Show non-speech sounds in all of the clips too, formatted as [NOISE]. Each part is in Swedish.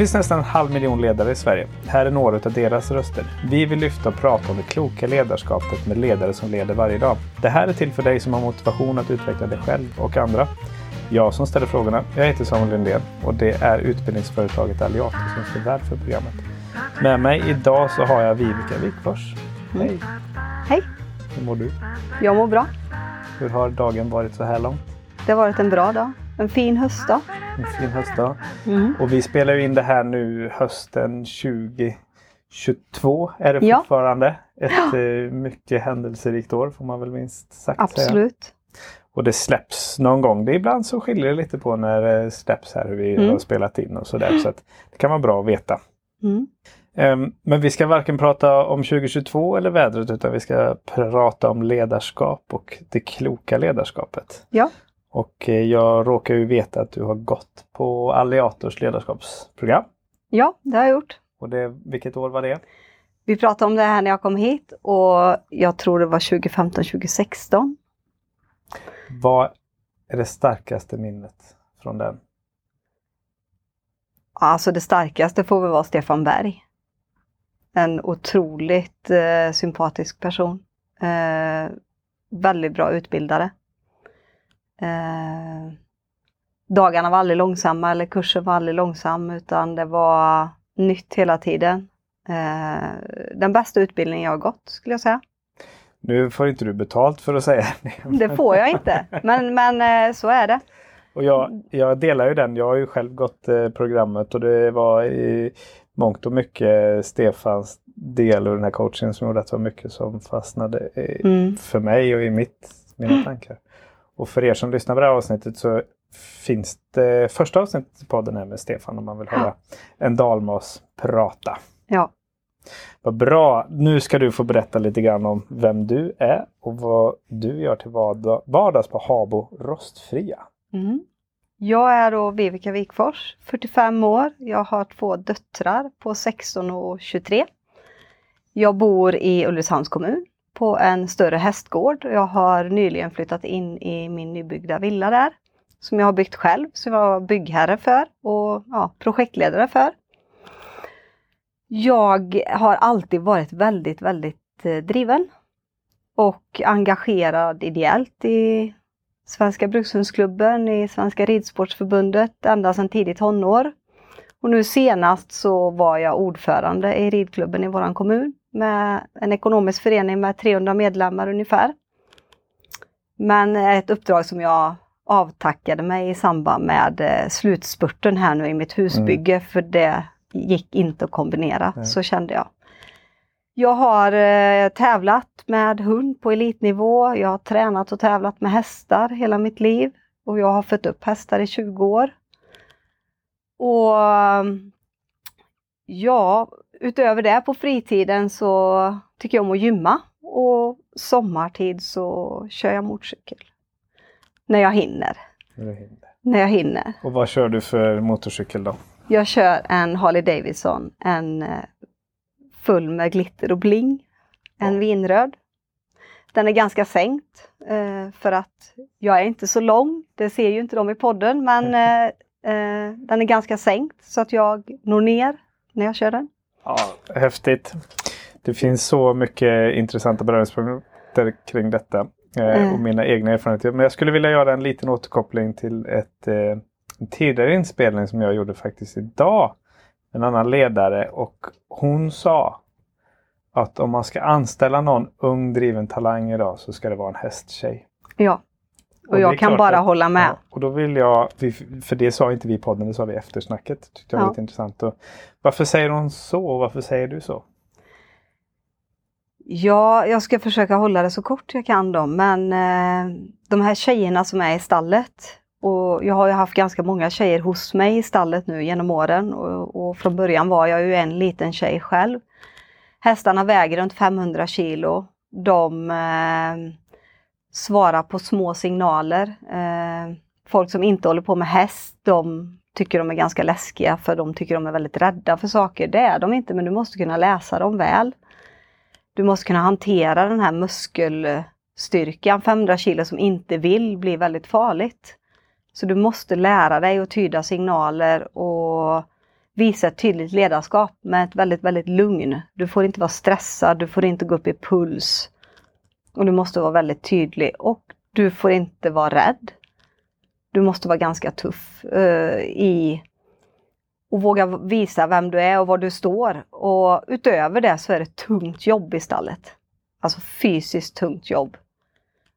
finns nästan en halv miljon ledare i Sverige. Här är några av deras röster. Vi vill lyfta och prata om det kloka ledarskapet med ledare som leder varje dag. Det här är till för dig som har motivation att utveckla dig själv och andra. Jag som ställer frågorna, jag heter Samuel Lindén och det är utbildningsföretaget Aliato som står värd för programmet. Med mig idag så har jag Vivica Wikfors. Hej! Mm. Hej! Hur mår du? Jag mår bra. Hur har dagen varit så här långt? Det har varit en bra dag. En fin höstdag. En fin höstdag. Mm. Och vi spelar in det här nu hösten 2022 är det Ja. fortfarande. Ett eh, mycket händelserikt år får man väl minst sagt säga. Absolut. Och det släpps någon gång. Det ibland så skiljer det lite på när det släpps här hur vi Mm. har spelat in och sådär. Så att det kan vara bra att veta. Mm. Ehm, Men vi ska varken prata om 2022 eller vädret utan vi ska prata om ledarskap och det kloka ledarskapet. Ja. Och eh, jag råkar ju veta att du har gått på Alliators ledarskapsprogram. ja, det har jag gjort. Och det, vilket år var det? Vi pratade om det här när jag kom hit och jag tror det var 2015-2016. Vad är det starkaste minnet från den? Alltså det starkaste får väl vara Stefan Berg. En otroligt eh, sympatisk person. Eh, väldigt bra utbildare. Eh, dagarna var aldrig långsamma eller kursen var aldrig långsam utan det var nytt hela tiden. Eh, den bästa utbildningen jag har gått skulle jag säga. Nu får inte du betalt för att säga det. [LAUGHS] Det får jag inte, men, men eh, så är det. Och jag, jag delar ju den. Jag har ju själv gått eh, programmet och det var i mångt och mycket Stefans del och den här coachingen som gjorde att det var mycket som fastnade Mm. för mig och i mitt, mina tankar. Och för er som lyssnar på det här avsnittet så finns det första avsnittet i podden här med Stefan om man vill höra en dalmas prata. Ja. Vad bra! Nu ska du få berätta lite grann om vem du är och vad du gör till vardag- vardags på Habo Rostfria. Mm. Jag är då Vivica Wikfors, 45 år. Jag har två döttrar på 16 och 23. Jag bor i Ulricehamns kommun på en större hästgård. Jag har nyligen flyttat in i min nybyggda villa där. Som jag har byggt själv, som jag var byggherre för och ja, projektledare för. Jag har alltid varit väldigt, väldigt eh, driven. Och engagerad ideellt i Svenska Brukshundsklubben, i Svenska Ridsportsförbundet ända sedan tidigt tonår. Och nu senast så var jag ordförande i ridklubben i våran kommun med en ekonomisk förening med 300 medlemmar ungefär. Men ett uppdrag som jag avtackade mig i samband med eh, slutspurten här nu i mitt husbygge för det gick inte att kombinera, Nej. så kände jag. Jag har eh, tävlat med hund på elitnivå. Jag har tränat och tävlat med hästar hela mitt liv. Och jag har fött upp hästar i 20 år. Och ja, utöver det på fritiden så tycker jag om att gymma. Och sommartid så kör jag motorcykel. När jag hinner. När jag hinner. Och vad kör du för motorcykel då? Jag kör en Harley Davidson, en eh, full med glitter och bling. En vinröd. Den är ganska sänkt eh, för att jag är inte så lång. Det ser ju inte de i podden men [LAUGHS] eh, den är ganska sänkt så att jag når ner när jag kör den. Ja, häftigt. Det finns så mycket intressanta beröringspunkter kring detta. Eh, Mm. Och mina egna erfarenheter. Men jag skulle vilja göra en liten återkoppling till ett, eh, en tidigare inspelning som jag gjorde faktiskt idag. En annan ledare och hon sa att om man ska anställa någon ung driven talang idag så ska det vara en hästtjej. Ja, och, jag kan bara att- hålla med. Ja, och då vill jag, för det sa inte vi i podden, det sa vi i eftersnacket. Tyckte jag var Ja. lite intressant. Och varför säger hon så och varför säger du så? Ja, jag ska försöka hålla det så kort jag kan då, men eh, de här tjejerna som är i stallet och jag har ju haft ganska många tjejer hos mig i stallet nu genom åren och, och från början var jag ju en liten tjej själv. Hästarna väger runt 500 kilo. De eh, svara på små signaler. Eh, folk som inte håller på med häst, de tycker de är ganska läskiga för de tycker de är väldigt rädda för saker. Det är de inte, men du måste kunna läsa dem väl. Du måste kunna hantera den här muskelstyrkan. 500 kilo som inte vill blir väldigt farligt. Så du måste lära dig att tyda signaler och visa ett tydligt ledarskap med ett väldigt, väldigt lugn. Du får inte vara stressad, du får inte gå upp i puls. Och du måste vara väldigt tydlig och du får inte vara rädd. Du måste vara ganska tuff uh, i och våga visa vem du är och var du står. Och utöver det så är det tungt jobb i stallet. Alltså fysiskt tungt jobb.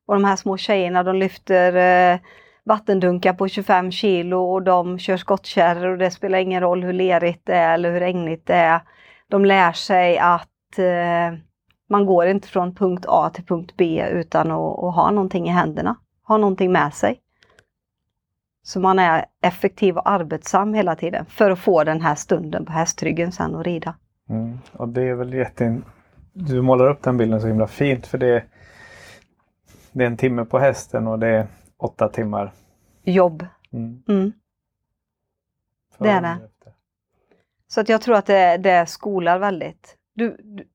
Och de här små tjejerna de lyfter eh, vattendunkar på 25 kilo och de kör skottkärror och det spelar ingen roll hur lerigt det är eller hur regnigt det är. De lär sig att eh, man går inte från punkt A till punkt B utan att, att ha någonting i händerna, ha någonting med sig. Så man är effektiv och arbetsam hela tiden för att få den här stunden på hästryggen sen och rida. Mm. Och det är väl jätte... Du målar upp den bilden så himla fint för det, det är en timme på hästen och det är åtta timmar jobb. Mm. Mm. Det är det. Så att jag tror att det, det skolar väldigt. Du, du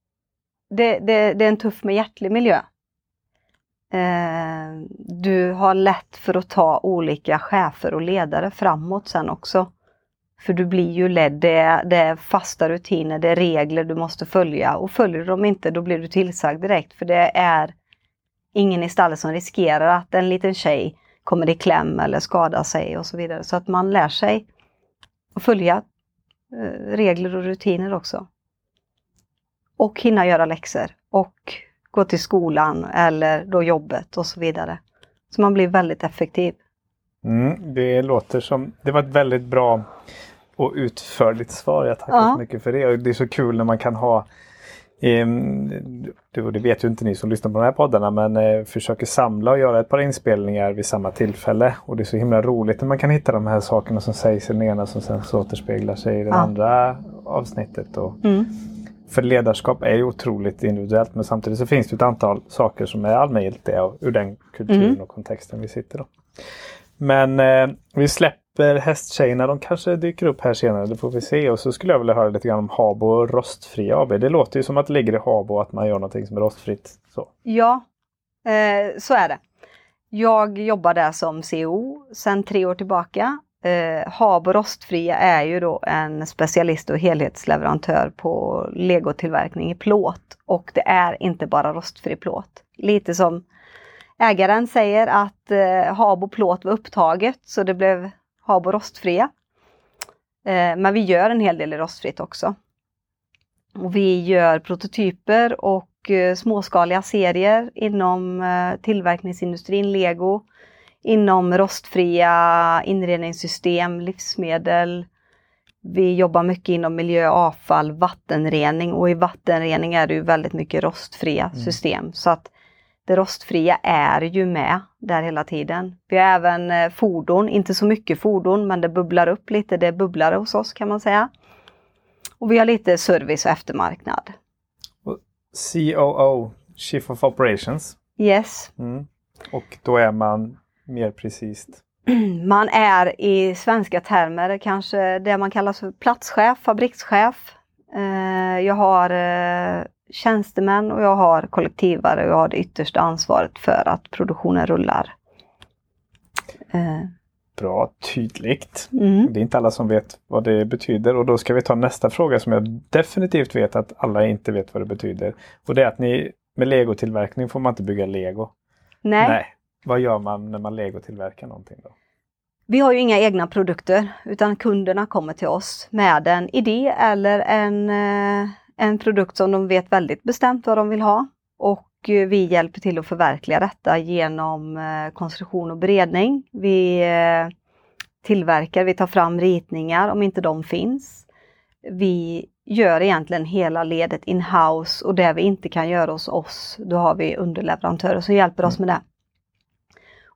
det, det, det, är en tuff men hjärtlig miljö. Eh, du har lätt för att ta olika chefer och ledare framåt sen också. För du blir ju ledd, det är, det är fasta rutiner, det är regler du måste följa och följer du dem inte då blir du tillsagd direkt för det är ingen i stallet som riskerar att en liten tjej kommer i kläm eller skadar sig och så vidare. Så att man lär sig att följa eh, regler och rutiner också. Och hinna göra läxor och gå till skolan eller då jobbet och så vidare. Så man blir väldigt effektiv. Mm, det låter som, det var ett väldigt bra och utförligt svar. Jag tackar ja. så mycket för det. Och det är så kul när man kan ha Ehm, det vet ju inte ni som lyssnar på de här poddarna men eh, försöker samla och göra ett par inspelningar vid samma tillfälle. Och det är så himla roligt när man kan hitta de här sakerna som sägs i den ena som sen så återspeglar sig i det ja. andra avsnittet. Och mm. För ledarskap är ju otroligt individuellt men samtidigt så finns det ett antal saker som är allmängiltiga ur den kulturen mm. och kontexten vi sitter då. Men eh, vi släpper hästtjejerna. De kanske dyker upp här senare, det får vi se. Och så skulle jag vilja höra lite grann om Habo Rostfria AB. Det låter ju som att det ligger i Habo att man gör någonting som är rostfritt. Så. Ja, eh, så är det. Jag jobbar där som CEO sedan tre år tillbaka. Eh, Habo Rostfria är ju då en specialist och helhetsleverantör på legotillverkning i plåt. Och det är inte bara rostfri plåt. Lite som ägaren säger att eh, Habo plåt var upptaget så det blev Habo rostfria. Eh, men vi gör en hel del i rostfritt också. Och vi gör prototyper och eh, småskaliga serier inom eh, tillverkningsindustrin, lego, inom rostfria inredningssystem, livsmedel. Vi jobbar mycket inom miljö, avfall, vattenrening och i vattenrening är det ju väldigt mycket rostfria mm. system. Så att det rostfria är ju med där hela tiden. Vi har även eh, fordon, inte så mycket fordon men det bubblar upp lite, det är bubblare hos oss kan man säga. Och vi har lite service och eftermarknad. COO, Chief of Operations. Yes. Mm. Och då är man mer precis? [CLEARS THROAT] Man är i svenska termer kanske det man kallar för platschef, fabrikschef. Eh, jag har eh, tjänstemän och jag har kollektivare och jag har det yttersta ansvaret för att produktionen rullar. Eh. Bra, tydligt. Mm. Det är inte alla som vet vad det betyder och då ska vi ta nästa fråga som jag definitivt vet att alla inte vet vad det betyder. Och det är att ni med legotillverkning får man inte bygga lego. Nej. Nej. Vad gör man när man legotillverkar någonting då? Vi har ju inga egna produkter utan kunderna kommer till oss med en idé eller en eh, en produkt som de vet väldigt bestämt vad de vill ha och eh, vi hjälper till att förverkliga detta genom eh, konstruktion och beredning. Vi tillverkar, vi tar fram ritningar om inte de finns. Vi gör egentligen hela ledet in-house och det vi inte kan göra hos oss, då har vi underleverantörer som hjälper oss med det.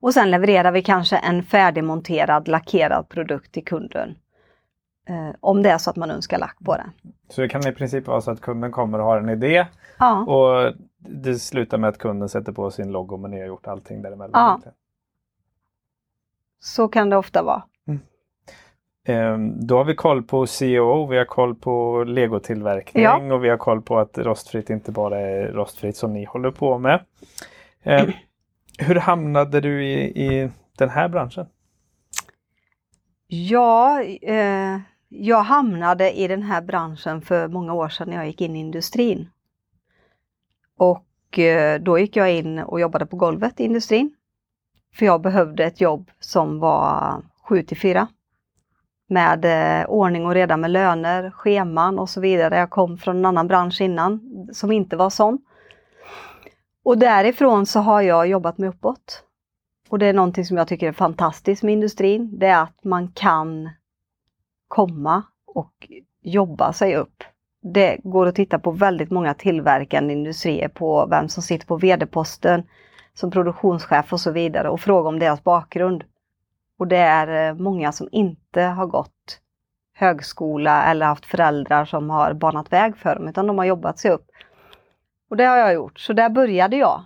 Och sen levererar vi kanske en färdigmonterad lackerad produkt till kunden eh, om det är så att man önskar lack på det. Så det kan i princip vara så att kunden kommer och har en idé ja. och det slutar med att kunden sätter på sin logo men ni har gjort allting däremellan? Ja. Så kan det ofta vara. Mm. Eh, då har vi koll på CEO, vi har koll på legotillverkning ja. och vi har koll på att rostfritt inte bara är rostfritt som ni håller på med. Hur hamnade du i, i den här branschen? Ja, eh, jag hamnade i den här branschen för många år sedan när jag gick in i industrin. Och eh, då gick jag in och jobbade på golvet i industrin. För jag behövde ett jobb som var 7 till 4. Med eh, ordning och reda med löner, scheman och så vidare. Jag kom från en annan bransch innan som inte var sån. Och därifrån så har jag jobbat mig uppåt. Och det är någonting som jag tycker är fantastiskt med industrin. Det är att man kan komma och jobba sig upp. Det går att titta på väldigt många tillverkande industrier på vem som sitter på vd-posten som produktionschef och så vidare och fråga om deras bakgrund. Och det är eh, många som inte har gått högskola eller haft föräldrar som har banat väg för dem, utan de har jobbat sig upp. Och det har jag gjort, så där började jag.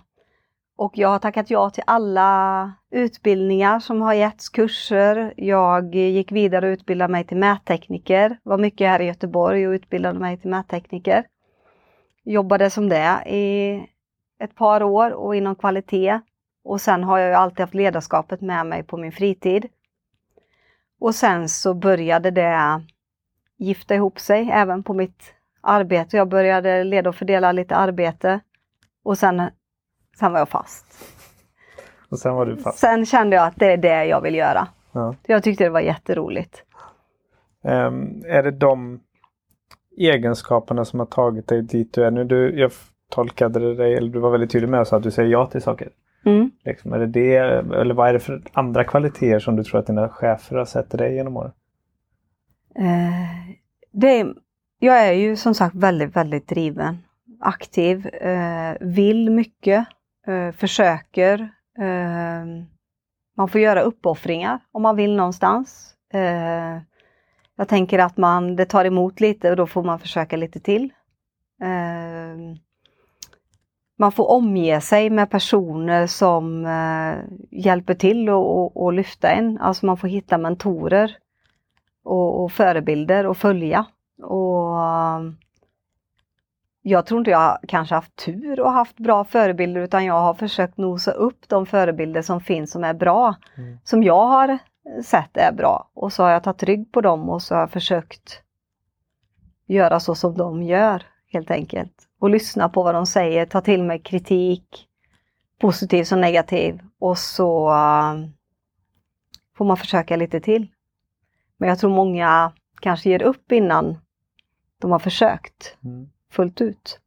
Och jag har tackat ja till alla utbildningar som har getts, kurser. Jag gick vidare och utbildade mig till mättekniker. Var mycket här i Göteborg och utbildade mig till mättekniker. Jobbade som det i ett par år och inom kvalitet. Och sen har jag alltid haft ledarskapet med mig på min fritid. Och sen så började det gifta ihop sig även på mitt arbete. Jag började leda och fördela lite arbete. Och sen Sen var jag fast. Och sen var du fast? Sen kände jag att det är det jag vill göra. Ja. Jag tyckte det var jätteroligt. Um, är det de egenskaperna som har tagit dig dit du är nu? Du, jag tolkade dig, eller du var väldigt tydlig med att du säger ja till saker. Mm. Liksom, är det det, eller vad är det för andra kvaliteter som du tror att dina chefer har sett i dig genom åren? Uh, det är, jag är ju som sagt väldigt, väldigt driven, aktiv, eh, vill mycket eh, försöker. Eh, man får göra uppoffringar om man vill någonstans. Eh, jag tänker att man, det tar emot lite och då får man försöka lite till. Eh, man får omge sig med personer som eh, hjälper till och lyfta en. Alltså man får hitta mentorer och, och förebilder och följa. Och jag tror inte jag kanske haft tur och haft bra förebilder utan jag har försökt nosa upp de förebilder som finns som är bra. Mm. Som jag har sett är bra. Och så har jag tagit rygg på dem och så har jag försökt göra så som de gör helt enkelt. Och lyssna på vad de säger, ta till mig kritik, positiv som negativ. Och så uh, får man försöka lite till. Men jag tror många kanske ger upp innan de har försökt. Mm fullt ut.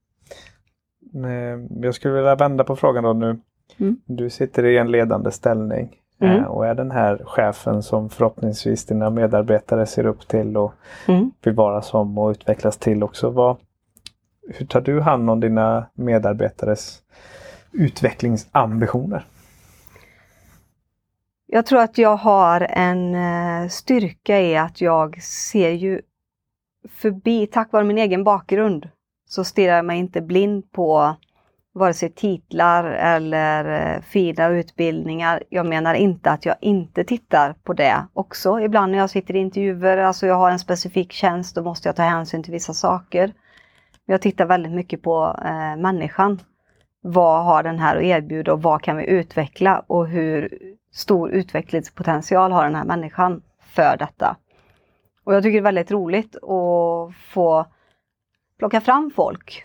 Jag skulle vilja vända på frågan då nu. Mm. Du sitter i en ledande ställning mm. Eh, och är den här chefen som förhoppningsvis dina medarbetare ser upp till och mm. vill vara som och utvecklas till också. Vad, hur tar du hand om dina medarbetares utvecklingsambitioner? Jag tror att jag har en eh, styrka i att jag ser ju förbi, tack vare min egen bakgrund, så stirrar jag mig inte blind på vare sig titlar eller eh, fina utbildningar. Jag menar inte att jag inte tittar på det också. Ibland när jag sitter i intervjuer, alltså jag har en specifik tjänst, då måste jag ta hänsyn till vissa saker. Jag tittar väldigt mycket på eh, människan. Vad har den här att erbjuda och vad kan vi utveckla och hur stor utvecklingspotential har den här människan för detta? Och jag tycker det är väldigt roligt att få plocka fram folk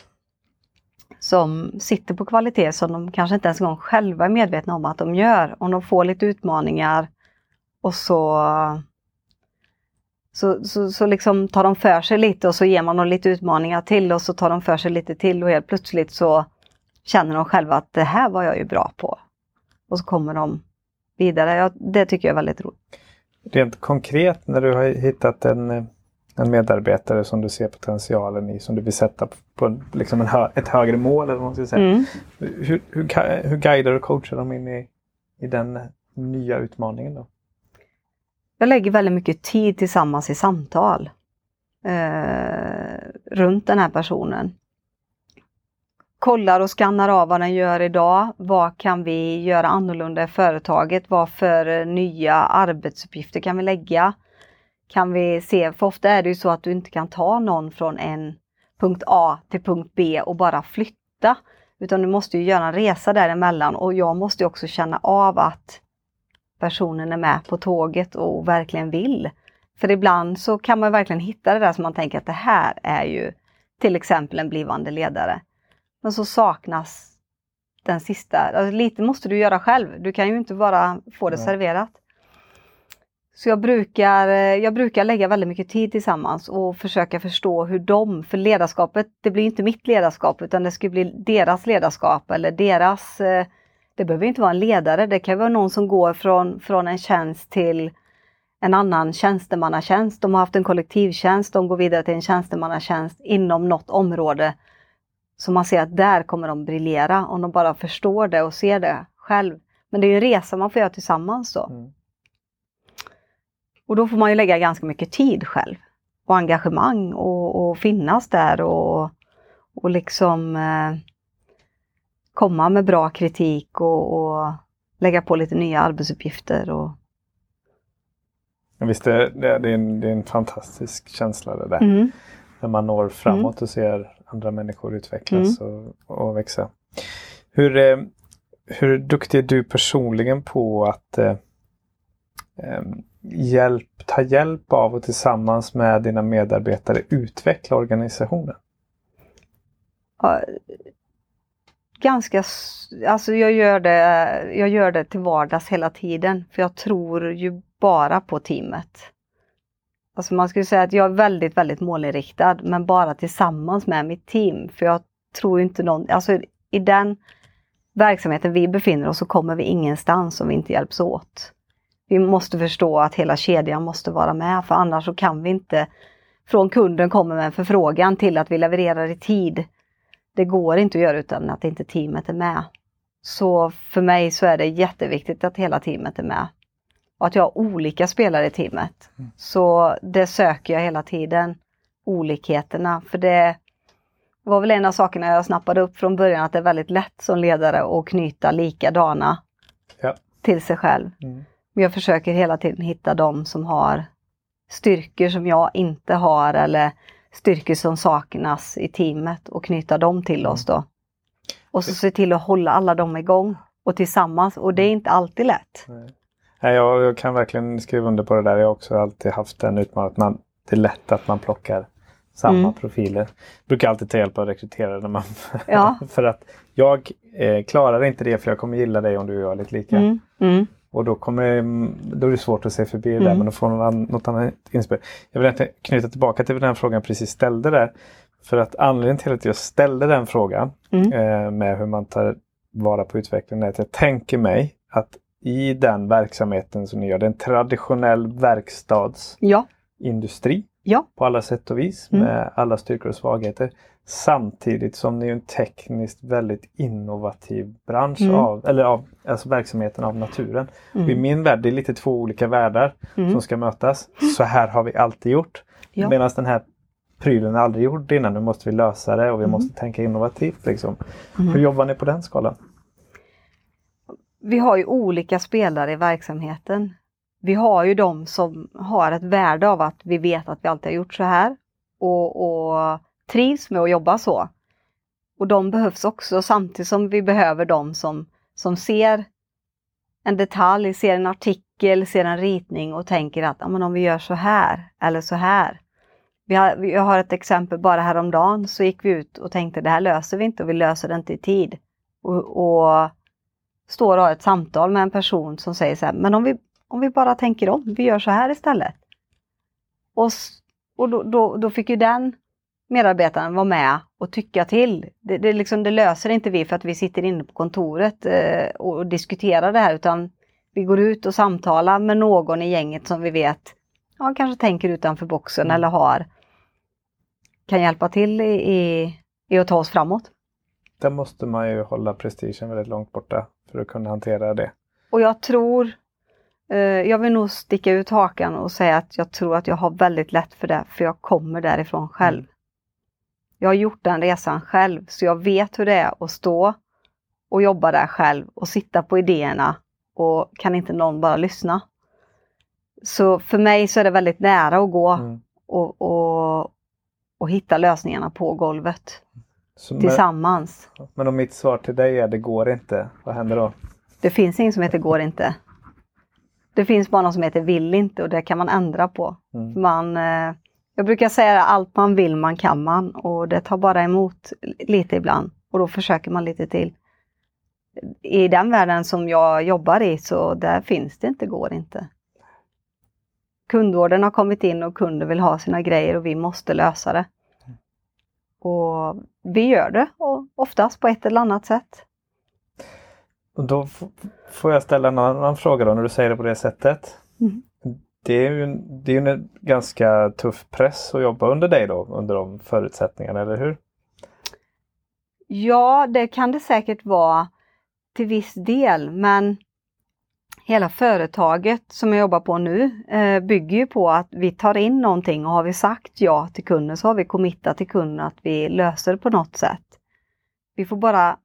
som sitter på kvalitet som de kanske inte ens en gång själva är medvetna om att de gör. Om de får lite utmaningar och så så, så, så liksom tar de för sig lite och så ger man dem lite utmaningar till och så tar de för sig lite till och helt plötsligt så känner de själva att det här var jag ju bra på. Och så kommer de vidare. Ja, det tycker jag är väldigt roligt. Rent konkret när du har hittat en en medarbetare som du ser potentialen i, som du vill sätta på liksom en hö ett högre mål. Eller vad man ska säga. Mm. Hur, hur, hur guidar och coachar de in i, i den nya utmaningen? då? Jag lägger väldigt mycket tid tillsammans i samtal eh, runt den här personen. Kollar och skannar av vad den gör idag. Vad kan vi göra annorlunda i företaget? Vad för eh, nya arbetsuppgifter kan vi lägga? kan vi se, för ofta är det ju så att du inte kan ta någon från en punkt A till punkt B och bara flytta. Utan du måste ju göra en resa däremellan och jag måste också känna av att personen är med på tåget och verkligen vill. För ibland så kan man verkligen hitta det där som man tänker att det här är ju till exempel en blivande ledare. Men så saknas den sista, alltså lite måste du göra själv. Du kan ju inte bara få det Nej. serverat. Så jag brukar, eh, jag brukar lägga väldigt mycket tid tillsammans och försöka förstå hur de, för ledarskapet, det blir inte mitt ledarskap utan det ska bli deras ledarskap eller deras, eh, det behöver inte vara en ledare, det kan vara någon som går från, från en tjänst till en annan tjänstemannatjänst. De har haft en kollektivtjänst, de går vidare till en tjänstemannatjänst inom något område. Så man ser att där kommer de briljera om de bara förstår det och ser det själv. Men det är ju en resa man får göra tillsammans då. Mm. Och då får man ju lägga ganska mycket tid själv. Och engagemang och, och finnas där och, och liksom eh, komma med bra kritik och, och lägga på lite nya arbetsuppgifter. Och, Visst, det, det, det, är en, det är en fantastisk känsla det där. mm, När man når framåt och ser andra människor utvecklas och, och växa. Hur, eh, hur duktig är du personligen på att eh, em, hjälp, ta hjälp av och tillsammans med dina medarbetare utveckla organisationen? ja, ganska, alltså jag gör, det, jag gör det till vardags hela tiden. För jag tror ju bara på teamet. Alltså man skulle säga att jag är väldigt, väldigt målinriktad men bara tillsammans med mitt team. För jag tror inte någon, alltså i den verksamheten vi befinner oss så kommer vi ingenstans om vi inte hjälps åt. Vi måste förstå att hela kedjan måste vara med för annars så kan vi inte från kunden kommer med en förfrågan till att vi levererar i tid. Det går inte att göra utan att inte teamet är med. Så för mig så är det jätteviktigt att hela teamet är med. Och att jag har olika spelare i teamet. Mm. Så det söker jag hela tiden. Olikheterna. För det var väl en av sakerna jag snappade upp från början att det är väldigt lätt som ledare att knyta likadana Ja. till sig själv. Mm. Men jag försöker hela tiden hitta de som har styrkor som jag inte har eller styrkor som saknas i teamet och knyta dem till oss då. Och så se till att hålla alla dem igång och tillsammans och det är inte alltid lätt. Nej, jag, jag kan verkligen skriva under på det där. Jag har också alltid haft den utmaningen att man, det är lätt att man plockar samma Mm. profiler. brukar alltid ta hjälp av rekryterare när man Ja. [LAUGHS] för att jag eh, klarar inte det för jag kommer gilla dig om du och jag är lite lika. Mm, mm, Och då, kommer, då är det svårt att se förbi det där Mm. men då får någon något annat inspel. Jag vill knyta tillbaka till den frågan jag precis ställde där. För att anledningen till att jag ställde den frågan mm, eh, med hur man tar vara på utvecklingen är att jag tänker mig att i den verksamheten som ni gör, det är en traditionell verkstadsindustri ja, ja, på alla sätt och vis Mm. med alla styrkor och svagheter. Samtidigt som ni är en tekniskt väldigt innovativ bransch Mm. av, eller av, alltså verksamheten av naturen. Och I mm, min värld, det är lite två olika världar mm, som ska mötas. Så här har vi alltid gjort. Ja. Medan den här prylen är aldrig gjord innan. Nu måste vi lösa det och vi Mm. måste tänka innovativt. Liksom. mm. Hur jobbar ni på den skalan? Vi har ju olika spelare i verksamheten. Vi har ju de som har ett värde av att vi vet att vi alltid har gjort så här och, och trivs med att jobba så. Och de behövs också samtidigt som vi behöver de som, som ser en detalj, ser en artikel, ser en ritning och tänker att ja, men om vi gör så här eller så här. Vi har, vi- jag har ett exempel bara häromdagen så gick vi ut och tänkte det här löser vi inte och vi löser det inte i tid. Och, och står och har ett samtal med en person som säger så här, men om vi, om vi bara tänker om, vi gör så här istället. Och, och då, då, då fick ju den medarbetaren vara med och tycka till. Det, det, liksom, det löser inte vi för att vi sitter inne på kontoret eh, och, och diskuterar det här utan vi går ut och samtalar med någon i gänget som vi vet ja, kanske tänker utanför boxen Mm. eller har kan hjälpa till i, i, i att ta oss framåt. Där måste man ju hålla prestigen väldigt långt borta för att kunna hantera det. Och jag tror, eh, jag vill nog sticka ut hakan och säga att jag tror att jag har väldigt lätt för det, för jag kommer därifrån själv. Mm. Jag har gjort den resan själv, så jag vet hur det är att stå och jobba där själv och sitta på idéerna och kan inte någon bara lyssna. Så för mig så är det väldigt nära att gå Mm. och, och, och hitta lösningarna på golvet Så, men, tillsammans. men om mitt svar till dig är det går inte, vad händer då? Det finns inget som heter går inte. Det finns bara något som heter vill inte och det kan man ändra på. Mm. Man, eh, jag brukar säga allt man vill man kan man och det tar bara emot lite ibland och då försöker man lite till. I den världen som jag jobbar i så där finns det inte, går inte. Kundorden har kommit in och kunder vill ha sina grejer och vi måste lösa det. Och vi gör det och oftast på ett eller annat sätt. Och då får jag ställa en annan fråga då när du säger det på det sättet. Mm. Det är ju en, det är en ganska tuff press att jobba under dig då, under de förutsättningarna, eller hur? Ja, det kan det säkert vara till viss del, men hela företaget som jag jobbar på nu eh, bygger ju på att vi tar in någonting och har vi sagt ja till kunden så har vi committat till kunden att vi löser det på något sätt. Vi får bara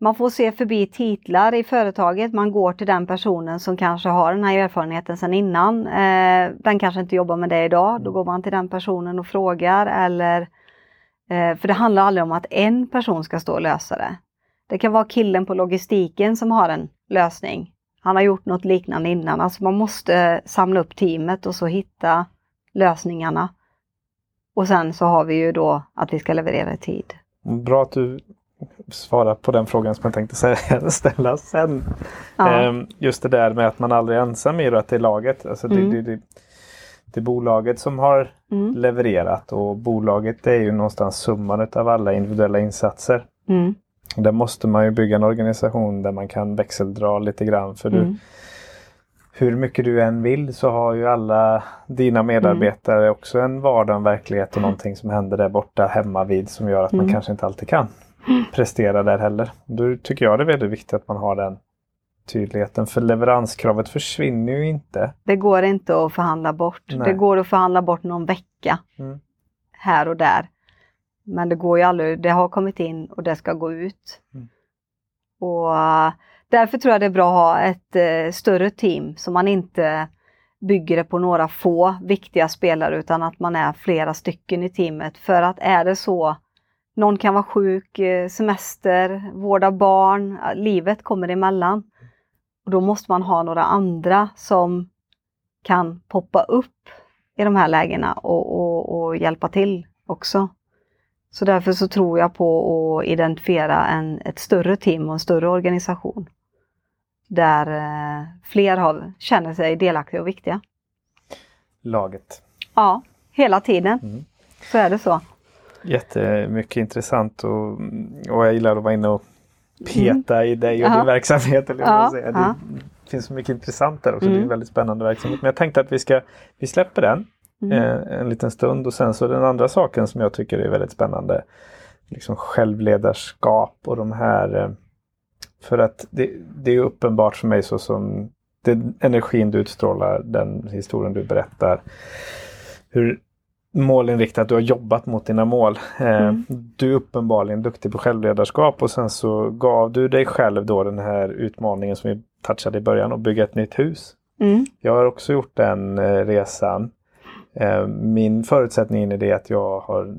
man får se förbi titlar i företaget. Man går till den personen som kanske har den här erfarenheten sedan innan. Eh, den kanske inte jobbar med det idag. Då går man till den personen och frågar eller eh, för det handlar aldrig om att en person ska stå och lösa det. Det kan vara killen på logistiken som har en lösning. Han har gjort något liknande innan. Alltså man måste samla upp teamet och så hitta lösningarna. Och sen så har vi ju då att vi ska leverera i tid. Bra att du svarar på den frågan som jag tänkte säga, [LAUGHS] ställa sen. Ja. Ehm, Just det där med att man aldrig är ensam det, att det är laget. Alltså det, Mm. det, det, det är bolaget som har Mm. levererat och bolaget är ju någonstans summan av alla individuella insatser. Mm. Där måste man ju bygga en organisation där man kan växeldra lite grann. För du, Mm. hur mycket du än vill så har ju alla dina medarbetare också en vardag, en verklighet och någonting som händer där borta hemma vid som gör att man Mm. kanske inte alltid kan prestera där heller. Då tycker jag det är väldigt viktigt att man har den tydligheten. För leveranskravet försvinner ju inte. Det går inte att förhandla bort. Nej. Det går att förhandla bort någon vecka Mm. här och där. Men det går ju aldrig. Det har kommit in och det ska gå ut. Mm. Och eh, därför tror jag det är bra att ha ett eh, större team så man inte bygger det på några få viktiga spelare utan att man är flera stycken i teamet. För att är det så, någon kan vara sjuk, eh, semester, vårda barn, livet kommer emellan. Och då måste man ha några andra som kan poppa upp i de här lägena och, och, och hjälpa till också. Så därför så tror jag på att identifiera en, ett större team och en större organisation. Där eh, fler har, känner sig delaktiga och viktiga. Laget. Ja, hela tiden. Mm. Så är det så. Jättemycket intressant och, och jag gillar att vara inne och peta i dig och Ja. din verksamhet. Eller Ja, man säger. ja. Det finns så mycket intressant där också. Det är en Mm. väldigt spännande verksamhet. Men jag tänkte att vi ska vi släpper den Mm. eh, en liten stund och sen så den andra saken som jag tycker är väldigt spännande. Liksom självledarskap och de här eh, för att det, det är uppenbart för mig så som den energin du utstrålar, den historien du berättar. Hur målinriktat du har jobbat mot dina mål. Eh, Mm. Du är uppenbarligen duktig på självledarskap och sen så gav du dig själv då den här utmaningen som vi touchade i början att bygga ett nytt hus. Mm. Jag har också gjort den eh, resan. Eh, min förutsättning in i det är att jag har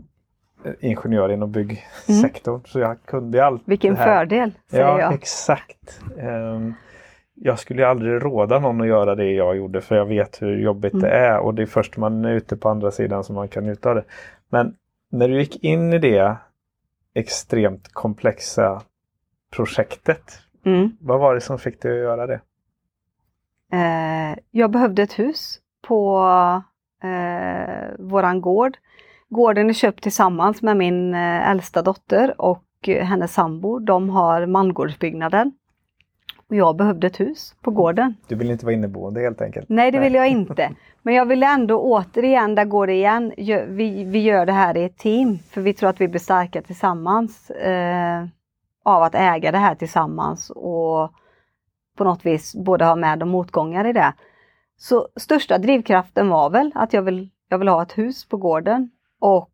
eh, ingenjör inom byggsektorn. Så jag kunde allt Vilken det här. fördel, säger Ja, jag. exakt. Ehm, jag skulle aldrig råda någon att göra det jag gjorde för jag vet hur jobbigt Mm. det är och det är först när man är ute på andra sidan som man kan njuta av det. Men när du gick in i det extremt komplexa projektet, Mm. vad var det som fick dig att göra det? Eh, jag behövde ett hus på eh, våran gård. Gården är köpt tillsammans med min eh, äldsta dotter och eh, hennes sambo. De har mangårdsbyggnaden. Och jag behövde ett hus på gården. Du vill inte vara inneboende helt enkelt? Nej, det vill jag inte. [LAUGHS] Men jag vill ändå återigen, där går det igen, vi, vi gör det här i ett team. För vi tror att vi blir starka tillsammans eh, av att äga det här tillsammans och på något vis både ha med och motgångar i det. Så största drivkraften var väl att jag vill, jag vill ha ett hus på gården och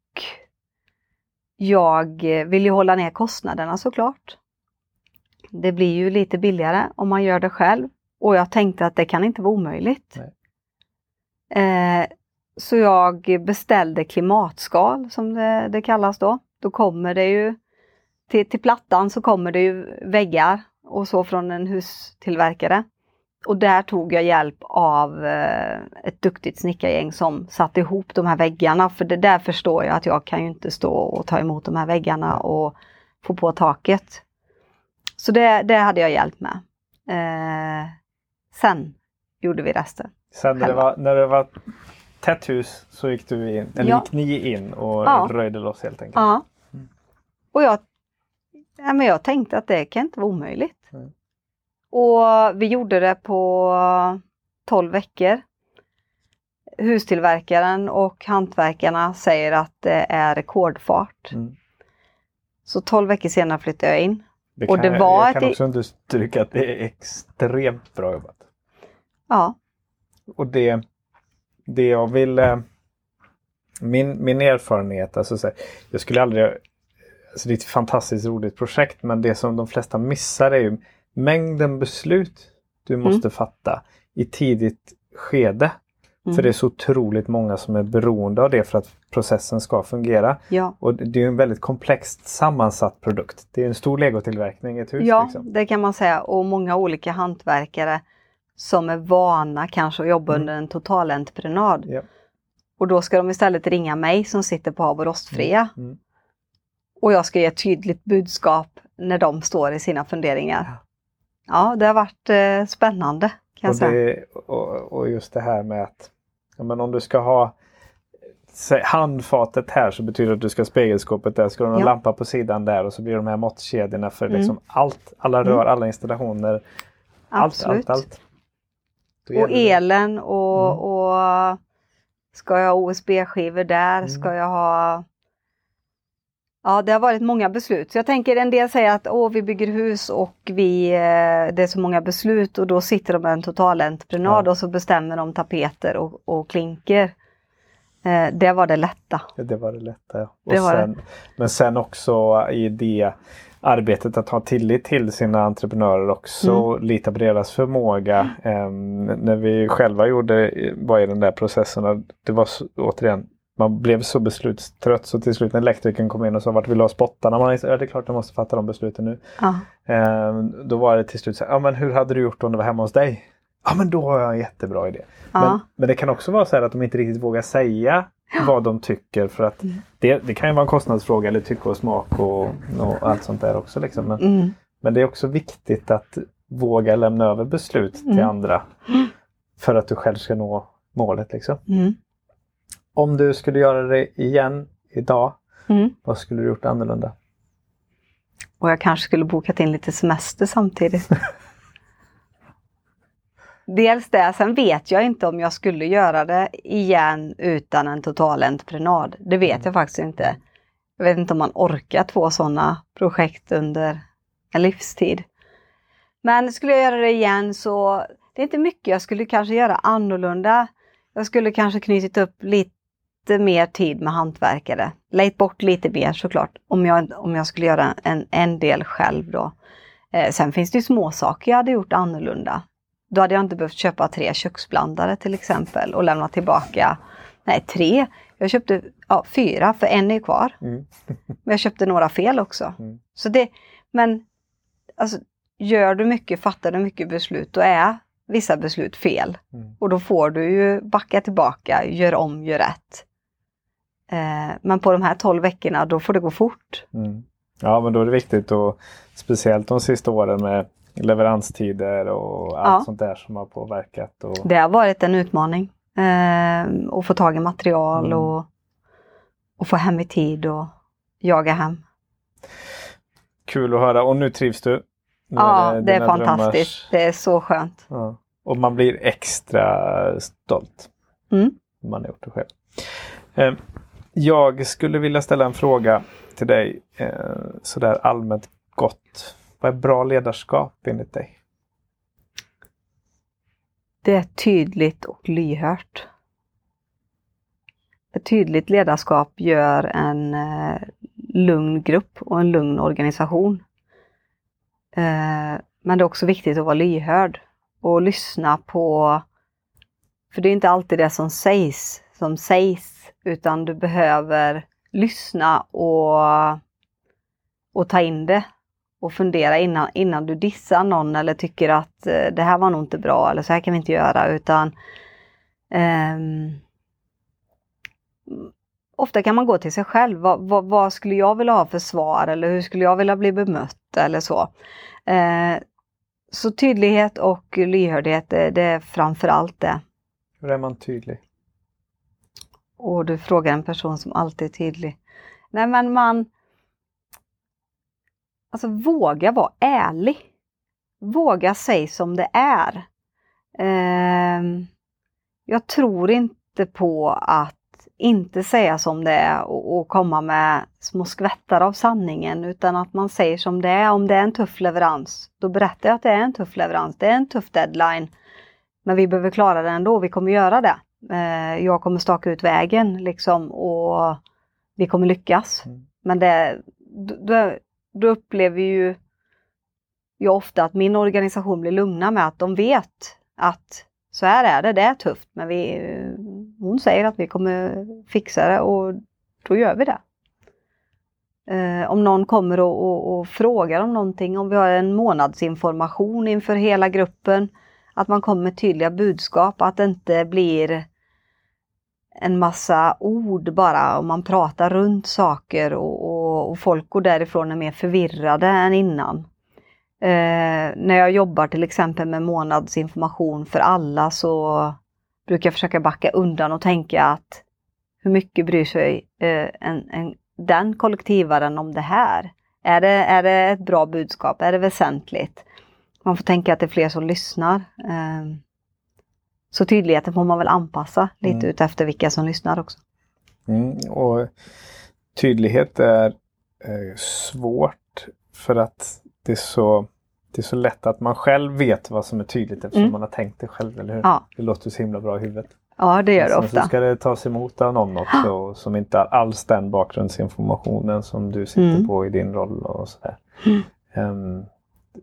jag vill ju hålla ner kostnaderna såklart. Det blir ju lite billigare om man gör det själv och jag tänkte att det kan inte vara omöjligt. Eh, så jag beställde klimatskal som det, det kallas då. Då kommer det ju till, till plattan så kommer det ju väggar och så från en hustillverkare. Och där tog jag hjälp av eh, ett duktigt snickargäng som satte ihop de här väggarna. För det där förstår jag att jag kan ju inte stå och ta emot de här väggarna och få på taket. Så det, det hade jag hjälp med. Eh, sen gjorde vi resten. Sen när det, var, när det var tätt hus så gick du in, eller Ja. gick ni in och Ja. röjde loss helt enkelt? Ja. Mm. Och jag, ja, men jag tänkte att det kan inte vara omöjligt. Och vi gjorde det på 12 veckor. Hustillverkaren och hantverkarna säger att det är rekordfart. Mm. Så 12 veckor senare flyttade jag in. Det Och kan, det var jag ett kan i- också understryka att det är extremt bra jobbat. Ja, Och det, det jag vill... eh, Min, min erfarenhet, alltså så här, jag skulle aldrig... Alltså det är ett fantastiskt roligt projekt men det som de flesta missar är ju mängden beslut du måste fatta i tidigt skede. Mm. För det är så otroligt många som är beroende av det för att processen ska fungera. ja. Och det är en väldigt komplext sammansatt produkt. Det är en stor legotillverkning i ett hus. ja liksom. det kan man säga. Och många olika hantverkare som är vana kanske att jobba Mm. under en totalentreprenad. Ja. Och då ska de istället ringa mig som sitter på av och rostfria. Mm. Och jag ska ge ett tydligt budskap när de står i sina funderingar. Ja, det har varit eh, spännande kan Och, säga. det, och, och just det här med att ja, men om du ska ha handfatet här så betyder det att du ska ha spegelskåpet där. Ska du ha en Ja. lampa på sidan där och så blir de här måttkedjorna för Mm. liksom allt. Alla Mm. rör, alla installationer. Allt, Absolut. allt, allt. Och elen och, Mm. och ska jag ha USB-skivor där? Mm. Ska jag ha... Ja, det har varit många beslut. Så jag tänker en del säger att Åh, vi bygger hus och vi, eh, det är så många beslut och då sitter de med en totalentreprenad Ja. och så bestämmer de tapeter och, och klinker. Eh, det var det lätta. Ja, Det var det lätta. ja. Det var det. sen, Men sen också i det arbetet att ha tillit till sina entreprenörer också. Mm. Lita på deras förmåga. Ehm, när vi själva gjorde, var i den där processen. Det var så, återigen, man blev så beslutstrött så till slut när elektrikern kom in och sa vart vill du ha spottarna? Man, ja, det är klart jag måste fatta de besluten nu. Ja. Ehm, då var det till slut så här, ja men hur hade du gjort om det var hemma hos dig? Ja men då har jag en jättebra idé. Men, Ja. men det kan också vara så här att de inte riktigt vågar säga vad de tycker för att Mm. det, det kan ju vara en kostnadsfråga eller tycke och smak och, och allt sånt där också. Liksom. Men, Mm. men det är också viktigt att våga lämna över beslut till Mm. andra för att du själv ska nå målet. Liksom. Mm. Om du skulle göra det igen idag, Mm. vad skulle du gjort annorlunda? Och jag kanske skulle bokat in lite semester samtidigt. [LAUGHS] Dels det, sen vet jag inte om jag skulle göra det igen utan en totalentreprenad. Det vet jag faktiskt inte. Jag vet inte om man orkar två sådana projekt under en livstid. Men skulle jag göra det igen så det är inte mycket jag skulle kanske göra annorlunda. Jag skulle kanske knutit upp lite mer tid med hantverkare. Lejt bort lite mer såklart om jag, om jag skulle göra en, en del själv då. Eh, sen finns det ju små saker jag hade gjort annorlunda. Då hade jag inte behövt köpa tre köksblandare till exempel och lämna tillbaka, nej tre, jag köpte ja, fyra för en är kvar. Mm. Men jag köpte några fel också. Mm. Så det, men alltså, gör du mycket, fattar du mycket beslut, då är vissa beslut fel. Mm. Och då får du ju backa tillbaka, gör om, gör rätt. Eh, men på de här 12 veckorna, då får det gå fort. Mm. Ja men då är det viktigt och speciellt de sista åren med leveranstider och allt Ja. sånt där som har påverkat. Och, Det har varit en utmaning. Eh, att få tag i material Mm. och, och få hem i tid och jaga hem. Kul att höra och nu trivs du? Nu Ja, det är dina fantastiskt. drömmars- Det är så skönt. Ja. Och man blir extra stolt Mm. man har gjort det själv. Eh, jag skulle vilja ställa en fråga till dig eh, sådär allmänt gott. Vad är bra ledarskap enligt dig? Det är tydligt och lyhört. Ett tydligt ledarskap gör en eh, lugn grupp och en lugn organisation. Eh, men det är också viktigt att vara lyhörd och lyssna på, för det är inte alltid det som sägs som sägs, utan du behöver lyssna och, och ta in det och fundera innan, innan du dissar någon eller tycker att eh, det här var nog inte bra eller så här kan vi inte göra utan ehm, Ofta kan man gå till sig själv. Vad, vad, vad, skulle jag vilja ha för svar eller hur skulle jag vilja bli bemött eller så. Eh, så tydlighet och lyhördhet, det, det är framför allt det. Hur är man tydlig? Och du frågar en person som alltid är tydlig. Nej men man Alltså våga vara ärlig. Våga säga som det är. Eh, jag tror inte på att inte säga som det är och, och, komma med små skvättar av sanningen utan att man säger som det är. Om det är en tuff leverans, då berättar jag att det är en tuff leverans. Det är en tuff deadline. Men vi behöver klara det ändå, vi kommer göra det. Eh, jag kommer staka ut vägen liksom och vi kommer lyckas. Mm. Men det, då, då upplever ju jag ofta att min organisation blir lugna med att de vet att så här är det, det är tufft men vi, hon säger att vi kommer fixa det och då gör vi det. Eh, om någon kommer och, och, och, frågar om någonting, om vi har en månadsinformation inför hela gruppen, att man kommer med tydliga budskap, att det inte blir en massa ord bara och man pratar runt saker och, och, och folk går därifrån är mer förvirrade än innan. Eh, när jag jobbar till exempel med månadsinformation för alla så brukar jag försöka backa undan och tänka att hur mycket bryr sig eh, en, en, den kollektivaren om det här? Är det, är det ett bra budskap? Är det väsentligt? Man får tänka att det är fler som lyssnar. Eh, så tydligheten får man väl anpassa lite mm. utefter vilka som lyssnar också. Mm, och Tydlighet är eh, svårt för att det är, så, det är så lätt att man själv vet vad som är tydligt eftersom mm. man har tänkt det själv, eller hur? Ja. Det låter så himla bra i huvudet. Ja, det gör det ofta. Så ska det tas emot av någon också [GASPS] som inte har alls den bakgrundsinformationen som du sitter mm. på i din roll och sådär. Um,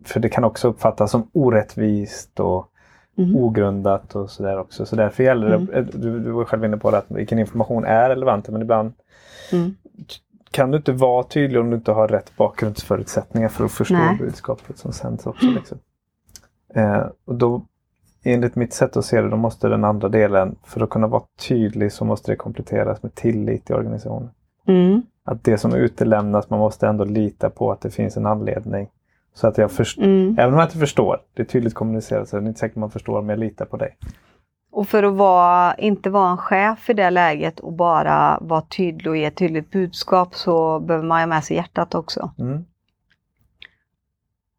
för det kan också uppfattas som orättvist och mm. ogrundat och sådär också. Så därför gäller det, mm. du, du var själv inne på det, att vilken information är relevant men ibland mm. kan du inte vara tydlig om du inte har rätt bakgrundsförutsättningar för att förstå Nej. budskapet som sänds också. Liksom. Eh, och då, enligt mitt sätt att se det, då måste den andra delen, för att kunna vara tydlig så måste det kompletteras med tillit i organisationen. Mm. Att det som utelämnas, man måste ändå lita på att det finns en anledning så att jag förstår, mm. även om jag inte förstår, det är tydligt kommunicerat så är det inte säkert man förstår men jag litar på dig. Och för att vara, inte vara en chef i det läget och bara vara tydlig och ge ett tydligt budskap så behöver man ha med sig hjärtat också. Mm.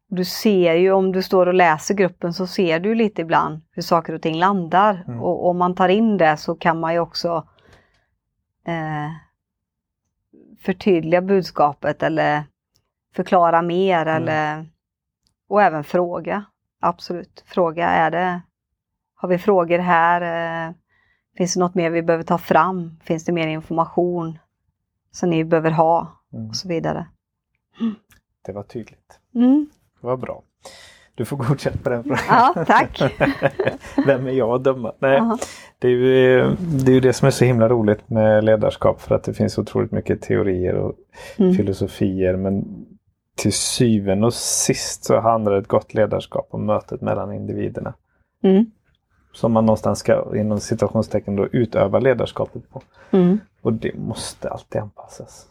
Du ser ju om du står och läser gruppen så ser du lite ibland hur saker och ting landar. Mm. Och om man tar in det så kan man ju också eh, förtydliga budskapet eller förklara mer mm. eller och även fråga. Absolut, fråga är det Har vi frågor här? Eh, finns det något mer vi behöver ta fram? Finns det mer information som ni behöver ha? Mm. Och så vidare. Det var tydligt. Mm. Det var bra. Du får godkänt på den frågan. Ja, tack! [LAUGHS] Vem är jag att döma? Nej, det är, ju, det är ju det som är så himla roligt med ledarskap för att det finns otroligt mycket teorier och mm. filosofier men till syvende och sist så handlar ett gott ledarskap om mötet mellan individerna. Mm. Som man någonstans ska inom situationstecken då utöva ledarskapet på. Mm. Och det måste alltid anpassas.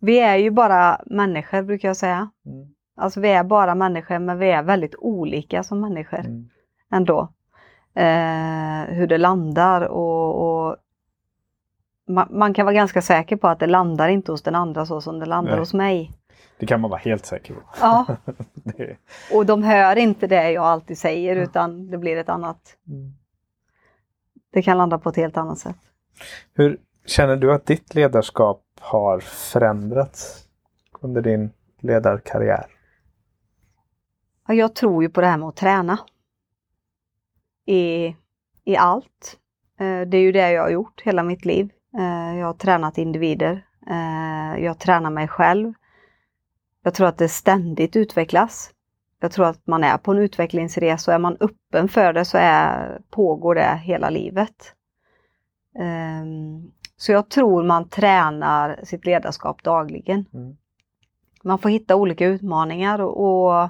Vi är ju bara människor brukar jag säga. Mm. Alltså vi är bara människor men vi är väldigt olika som människor mm. ändå. Eh, hur det landar och, och man, man, kan vara ganska säker på att det landar inte hos den andra så som det landar Nej. hos mig. Det kan man vara helt säker på. Ja. [LAUGHS] det... Och de hör inte det jag alltid säger utan det blir ett annat. Mm. Det kan landa på ett helt annat sätt. Hur känner du att ditt ledarskap har förändrats under din ledarkarriär? Ja, jag tror ju på det här med att träna. I, i allt. Eh, det är ju det jag har gjort hela mitt liv. Eh, jag har tränat individer. Eh, jag tränar mig själv. Jag tror att det ständigt utvecklas. Jag tror att man är på en utvecklingsresa och är man öppen för det så är, pågår det hela livet. Um, så jag tror man tränar sitt ledarskap dagligen. Mm. man får hitta olika utmaningar och, och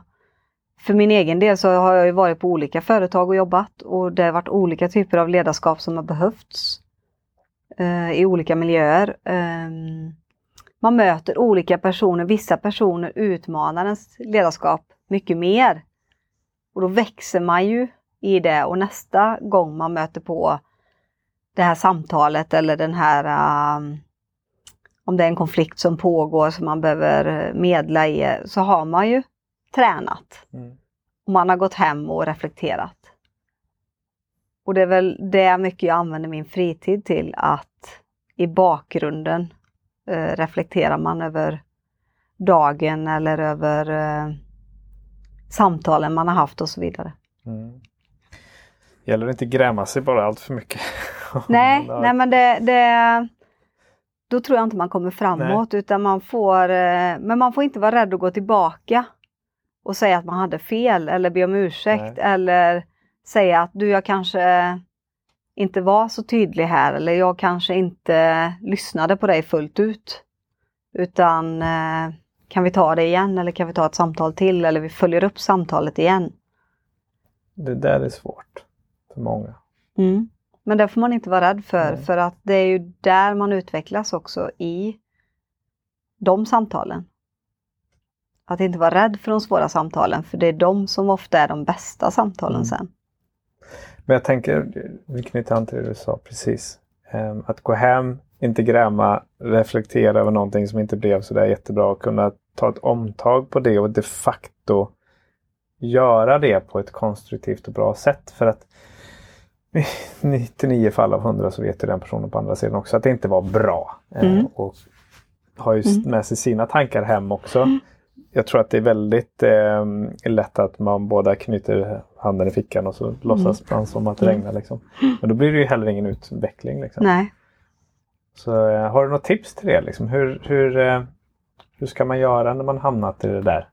för min egen del så har jag varit på olika företag och jobbat och det har varit olika typer av ledarskap som har behövts eh, i olika miljöer. Eh, man möter olika personer, vissa personer utmanar ens ledarskap mycket mer. Och då växer man ju i det och nästa gång man möter på det här samtalet eller den här um, om det är en konflikt som pågår som man behöver medla i så har man ju tränat. Mm. Och man har gått hem och reflekterat. Och det är väl det mycket jag använder min fritid till att i bakgrunden eh, reflekterar man över dagen eller över eh, samtalen man har haft och så vidare. Mm. Gäller det inte gräma sig bara allt för mycket? [LAUGHS] nej, nej men det, det, då tror jag inte man kommer framåt nej. utan man får, eh, men man får inte vara rädd att gå tillbaka och säga att man hade fel eller be om ursäkt nej. eller säga att du jag kanske inte var så tydlig här eller jag kanske inte lyssnade på dig fullt ut. Utan eh, kan vi ta det igen eller kan vi ta ett samtal till eller vi följer upp samtalet igen. Det där är svårt för många. Mm. Men det får man inte vara rädd för, Nej. för att det är ju där man utvecklas också i de samtalen. Att inte vara rädd för de svåra samtalen, för det är de som ofta är de bästa samtalen mm. sen. Men jag tänker, vi knyter an till det du sa precis. Um, att gå hem, inte gräma, reflektera över någonting som inte blev så där jättebra och kunna ta ett omtag på det och de facto göra det på ett konstruktivt och bra sätt. För att [LAUGHS] i 99 fall av 100 så vet ju den personen på andra sidan också att det inte var bra. Eh, mm. och har ju mm. med sig sina tankar hem också. Mm. Jag tror att det är väldigt eh, lätt att man båda knyter handen i fickan och så mm. låtsas man som att det regnar. Liksom. Men då blir det ju heller ingen utveckling. Liksom. Nej. Så eh, har du något tips till det? Liksom? Hur, hur, eh, hur ska man göra när man hamnat i det där?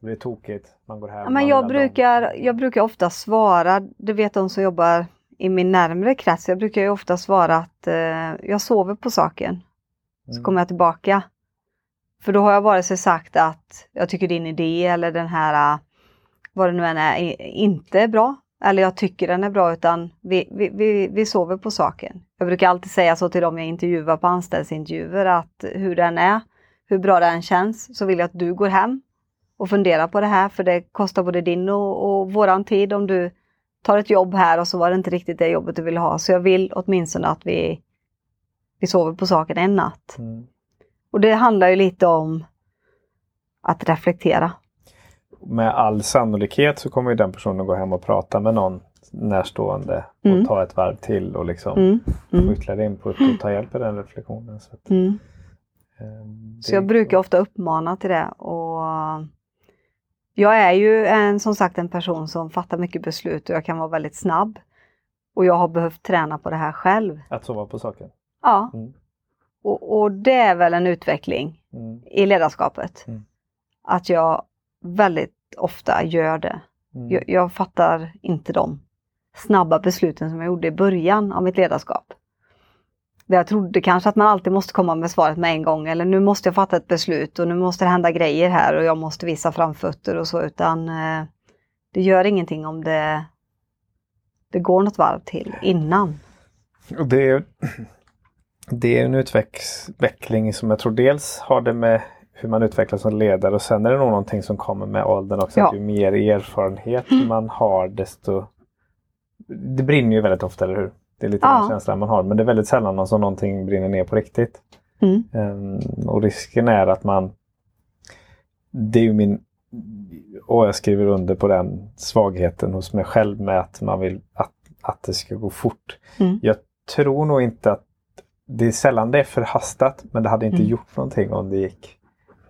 Det blir tokigt, man går hem. Ja, men jag, brukar, jag brukar ofta svara, det vet de som jobbar i min närmre krets, jag brukar ju ofta svara att eh, jag sover på saken. Så mm. kommer jag tillbaka. För då har jag vare sig sagt att jag tycker din idé eller den här, vad det nu än är, inte bra. Eller jag tycker den är bra utan vi, vi, vi, vi sover på saken. Jag brukar alltid säga så till dem jag intervjuar på anställningsintervjuer att hur den är, hur bra den känns, så vill jag att du går hem och fundera på det här för det kostar både din och, och våran tid om du tar ett jobb här och så var det inte riktigt det jobbet du ville ha. Så jag vill åtminstone att vi, vi sover på saken en natt. Mm. Och det handlar ju lite om att reflektera. Med all sannolikhet så kommer den personen gå hem och prata med någon närstående och mm. ta ett varv till och liksom mm. Mm. få ytterligare input och ta hjälp i den reflektionen. Så, att, mm. eh, så jag brukar ofta uppmana till det. Och jag är ju en, som sagt en person som fattar mycket beslut och jag kan vara väldigt snabb. Och jag har behövt träna på det här själv. Att sova på saken? Ja. Mm. Och, och, det är väl en utveckling mm. i ledarskapet. Mm. Att jag väldigt ofta gör det. Mm. Jag, jag, fattar inte de snabba besluten som jag gjorde i början av mitt ledarskap jag trodde kanske att man alltid måste komma med svaret med en gång eller nu måste jag fatta ett beslut och nu måste det hända grejer här och jag måste visa framfötter och så utan eh, det gör ingenting om det, det går något varv till innan. Och det, [CLEARS THROAT] det är en utveckling som jag tror dels har det med hur man utvecklas som ledare och sen är det nog någonting som kommer med åldern också. Ja. Att ju mer erfarenhet mm. man har desto... Det brinner ju väldigt ofta, eller hur? Det är lite ja. den känslan man har. Men det är väldigt sällan som någonting brinner ner på riktigt. Mm. Um, och risken är att man... Det är ju min... Och jag skriver under på den svagheten hos mig själv med att man vill att, att det ska gå fort. Mm. Jag tror nog inte att... Det är sällan det är förhastat men det hade inte mm. gjort någonting om det gick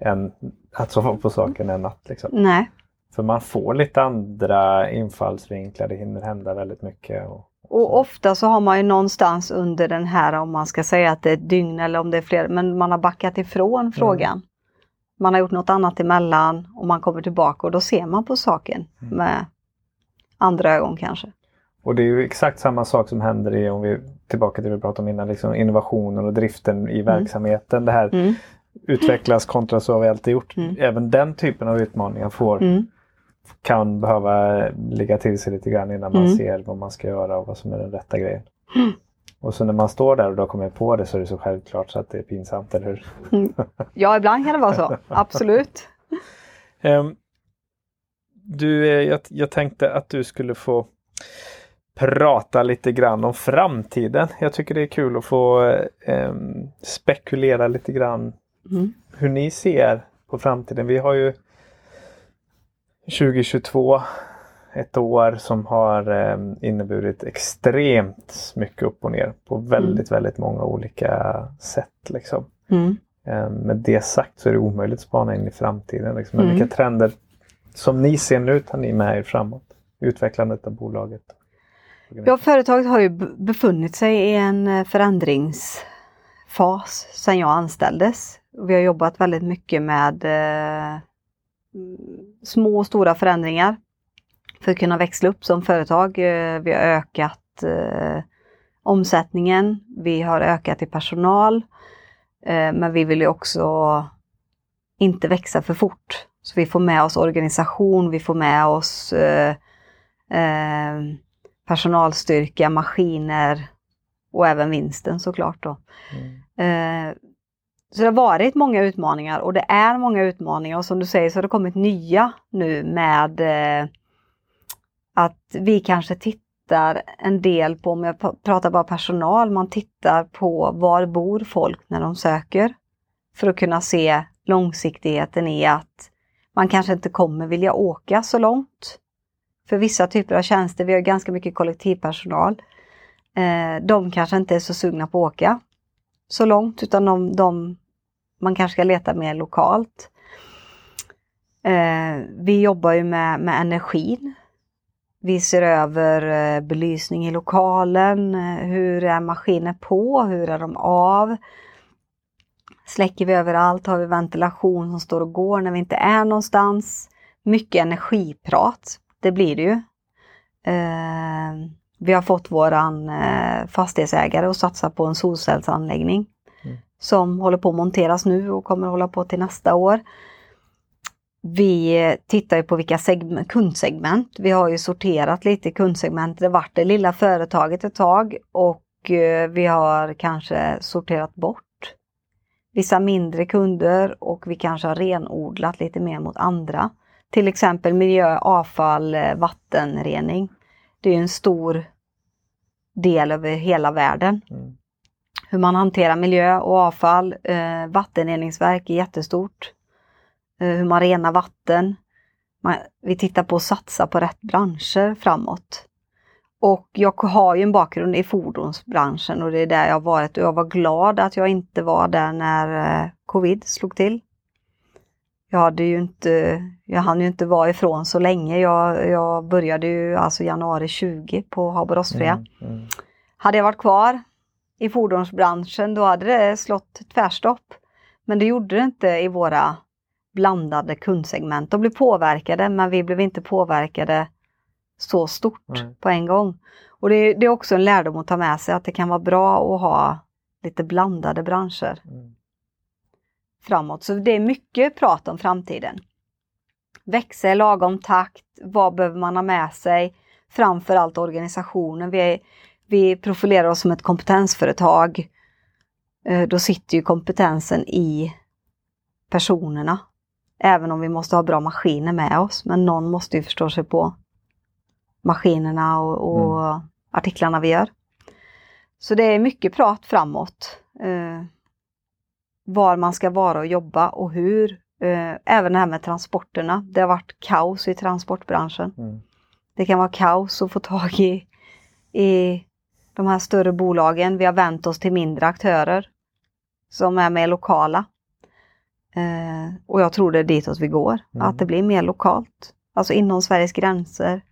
en, att sova på saken en natt. Liksom. Nej. För man får lite andra infallsvinklar, det hinner hända väldigt mycket. Och, och ofta så har man ju någonstans under den här, om man ska säga att det är ett dygn eller om det är fler, men man har backat ifrån mm. frågan. Man har gjort något annat emellan och man kommer tillbaka och då ser man på saken mm. med andra ögon kanske. Och det är ju exakt samma sak som händer i, om vi tillbaka till det vi pratade om innan, liksom innovationen och driften i mm. verksamheten. Det här mm. Utvecklas kontra så har vi alltid gjort. Mm. Även den typen av utmaningar får, Mm. kan behöva ligga till sig lite grann innan man Mm. ser vad man ska göra och vad som är den rätta grejen. Mm. Och så när man står där och då kommer på det så är det så självklart så att det är pinsamt, eller hur? Ja, ibland kan det vara så. Absolut. [LAUGHS] Ehm, du, eh, jag, jag tänkte att du skulle få prata lite grann om framtiden. Jag tycker det är kul att få ehm, spekulera lite grann Mm. hur ni ser på framtiden. Vi har ju 2022 ett år som har eh, inneburit extremt mycket upp och ner på väldigt, väldigt många olika sätt. Liksom. Mm. Eh, med det sagt så är det omöjligt att spana in i framtiden. Liksom. Men Mm. vilka trender som ni ser nu tar ni med er framåt? Utvecklandet av bolaget. Ja, företaget har ju befunnit sig i en eh, förändringsfas sedan jag anställdes. Vi har jobbat väldigt mycket med eh, mm, små och stora förändringar för att kunna växla upp som företag. Eh, vi har ökat eh, omsättningen, vi har ökat i personal, eh, men vi vill ju också inte växa för fort. Så vi får med oss organisation, vi får med oss eh, eh, personalstyrka, maskiner och även vinsten såklart. Då. Mm. Så det har varit många utmaningar och det är många utmaningar och som du säger så har det kommit nya nu med eh, att vi kanske tittar en del på, om jag pratar bara personal, man tittar på var bor folk när de söker. För att kunna se långsiktigheten i att man kanske inte kommer vilja åka så långt. För vissa typer av tjänster, vi har ganska mycket kollektivpersonal, eh, de kanske inte är så sugna på att åka så långt utan de, de, man kanske ska leta mer lokalt. Eh, vi jobbar ju med, med energin. Vi ser över eh, belysning i lokalen, eh, hur är maskiner på, hur är de av? Släcker vi överallt? Har vi ventilation som står och går när vi inte är någonstans? Mycket energiprat, det blir det ju. Eh, vi har fått våran eh, fastighetsägare att satsa på en solcellsanläggning Mm. som håller på att monteras nu och kommer att hålla på till nästa år. Vi eh, tittar på vilka segment, kundsegment. Vi har ju sorterat lite kundsegment. Det vart det lilla företaget ett tag och eh, vi har kanske sorterat bort vissa mindre kunder och vi kanske har renodlat lite mer mot andra. Till exempel miljö, avfall, vattenrening. Det är en stor del över hela världen. Mm. Hur man hanterar miljö och avfall. Eh, vattenreningsverk är jättestort. Eh, hur man renar vatten. Man, vi tittar på att satsa på rätt branscher framåt. Och jag har ju en bakgrund i fordonsbranschen och det är där jag varit och jag var glad att jag inte var där när eh, covid slog till. Jag hade ju inte, jag hann ju inte vara ifrån så länge. Jag, jag började ju alltså januari 20 på Haber Rostfria. Mm. Mm. Hade jag varit kvar i fordonsbranschen då hade det slått tvärstopp. Men det gjorde det inte i våra blandade kundsegment. De blev påverkade men vi blev inte påverkade så stort Nej. på en gång. Och det är, det är också en lärdom att ta med sig att det kan vara bra att ha lite blandade branscher Mm. Framåt. Så det är mycket prat om framtiden. Växa i lagom takt, vad behöver man ha med sig? Framförallt organisationen. Vi, är, vi profilerar oss som ett kompetensföretag. Eh, Då sitter ju kompetensen i personerna. Även om vi måste ha bra maskiner med oss, men någon måste ju förstå sig på maskinerna och, och artiklarna vi gör. Så det är mycket prat framåt. Var man ska vara och jobba och hur. Eh, även det här med transporterna. Det har varit kaos i transportbranschen. Mm. Det kan vara kaos att få tag i, i de här större bolagen. Vi har vänt oss till mindre aktörer som är mer lokala. Eh, och jag tror det är ditåt vi går, Mm. att det blir mer lokalt. Alltså inom Sveriges gränser.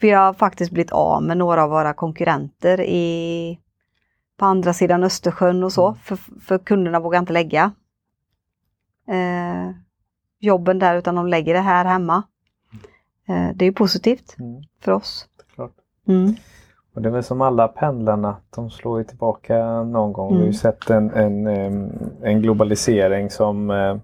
Vi har faktiskt blivit av med några av våra konkurrenter i, på andra sidan Östersjön och så, Mm. för, för kunderna vågar inte lägga eh, jobben där utan de lägger det här hemma. Eh, det är ju positivt Mm. för oss. Mm. Och det är väl som alla pendlarna, de slår ju tillbaka någon gång. Mm. Vi har ju sett en, en, en globalisering som... eh,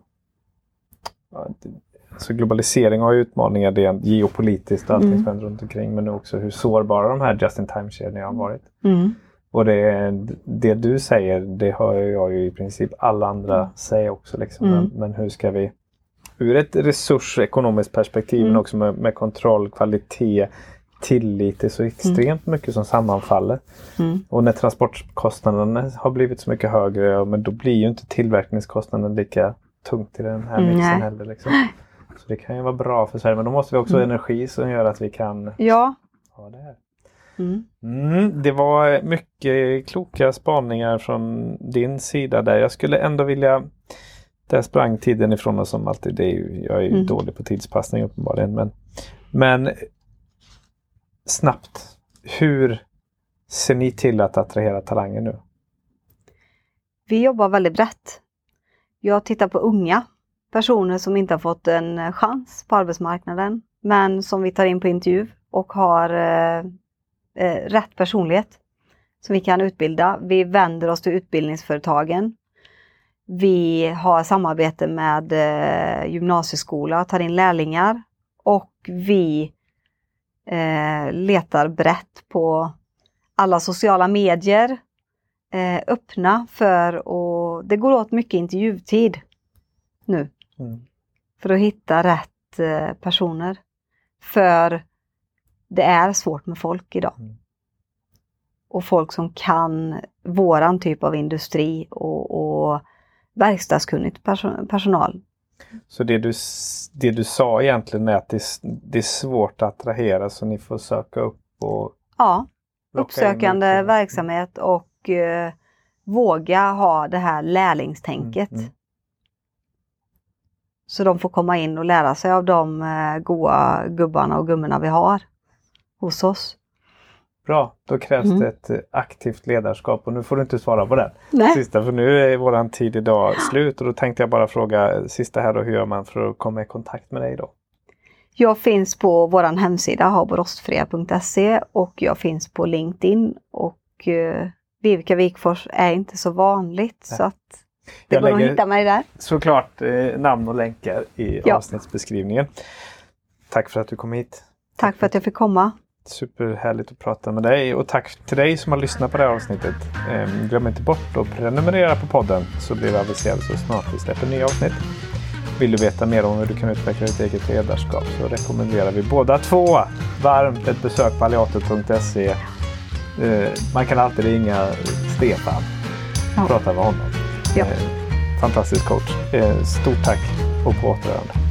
ja, det- Så globalisering har ju utmaningar rent geopolitiskt och allting Mm. som händer runt omkring. Men också hur sårbara de här just-in-time-kedjorna har varit. Mm. Och det, det du säger, det hör jag ju i princip alla andra säga också. Liksom. Mm. Men, men hur ska vi ur ett resursekonomiskt perspektiv men Mm. också med, med kontroll, kvalitet, tillit. Det är så extremt mycket som sammanfaller. Mm. Och när transportkostnaderna har blivit så mycket högre, ja, men då blir ju inte tillverkningskostnaden lika tungt i den här Mm, mixen nej. heller. Liksom. Så det kan ju vara bra för Sverige. Men då måste vi också ha energi som gör att vi kan Ja. ha det här. Mm. Mm, det var mycket kloka spaningar från din sida där. Jag skulle ändå vilja... Där sprang tiden ifrån oss som alltid. Det är ju, jag är Mm. dålig på tidspassning uppenbarligen. Men, men snabbt. Hur ser ni till att attrahera talanger nu? Vi jobbar väldigt brett. Jag tittar på unga personer som inte har fått en chans på arbetsmarknaden, men som vi tar in på intervju och har eh, rätt personlighet som vi kan utbilda. Vi vänder oss till utbildningsföretagen. Vi har samarbete med eh, gymnasieskola, tar in lärlingar och vi eh, letar brett på alla sociala medier, eh, öppna för och det går åt mycket intervjutid nu Mm. för att hitta rätt eh, personer. För det är svårt med folk idag. Mm. Och folk som kan våran typ av industri och, och verkstadskunnigt perso- personal. Så det du, det du sa egentligen är att det, det är svårt att attrahera så ni får söka upp och Ja, uppsökande utbildning. verksamhet och eh, våga ha det här lärlingstänket. Mm, mm. Så de får komma in och lära sig av de eh, goa gubbarna och gummorna vi har hos oss. Bra, då krävs Mm. det ett eh, aktivt ledarskap och nu får du inte svara på den. Nej. Sista, för nu är våran tid idag slut och då tänkte jag bara fråga eh, sista här då, hur gör man för att komma i kontakt med dig då? Jag finns på vår hemsida haborostfria.se och jag finns på LinkedIn och eh, Vivica Wikfors är inte så vanligt Nej. så att det Jag går att lägger- hitta mig där. Såklart eh, namn och länkar i Ja. avsnittsbeskrivningen. Tack för att du kom hit. Tack för att jag fick komma. Superhärligt att prata med dig och tack till dig som har lyssnat på det här avsnittet. Ehm, glöm inte bort att prenumerera på podden så blir du aviserad så snart vi släpper nya avsnitt. Vill du veta mer om hur du kan utveckla ditt eget ledarskap så rekommenderar vi båda två varmt ett besök på alliator.se. Eh, man kan alltid ringa Stefan och Ja. prata med honom. Ja. Eh, fantastisk coach. Stort tack och på återhörande.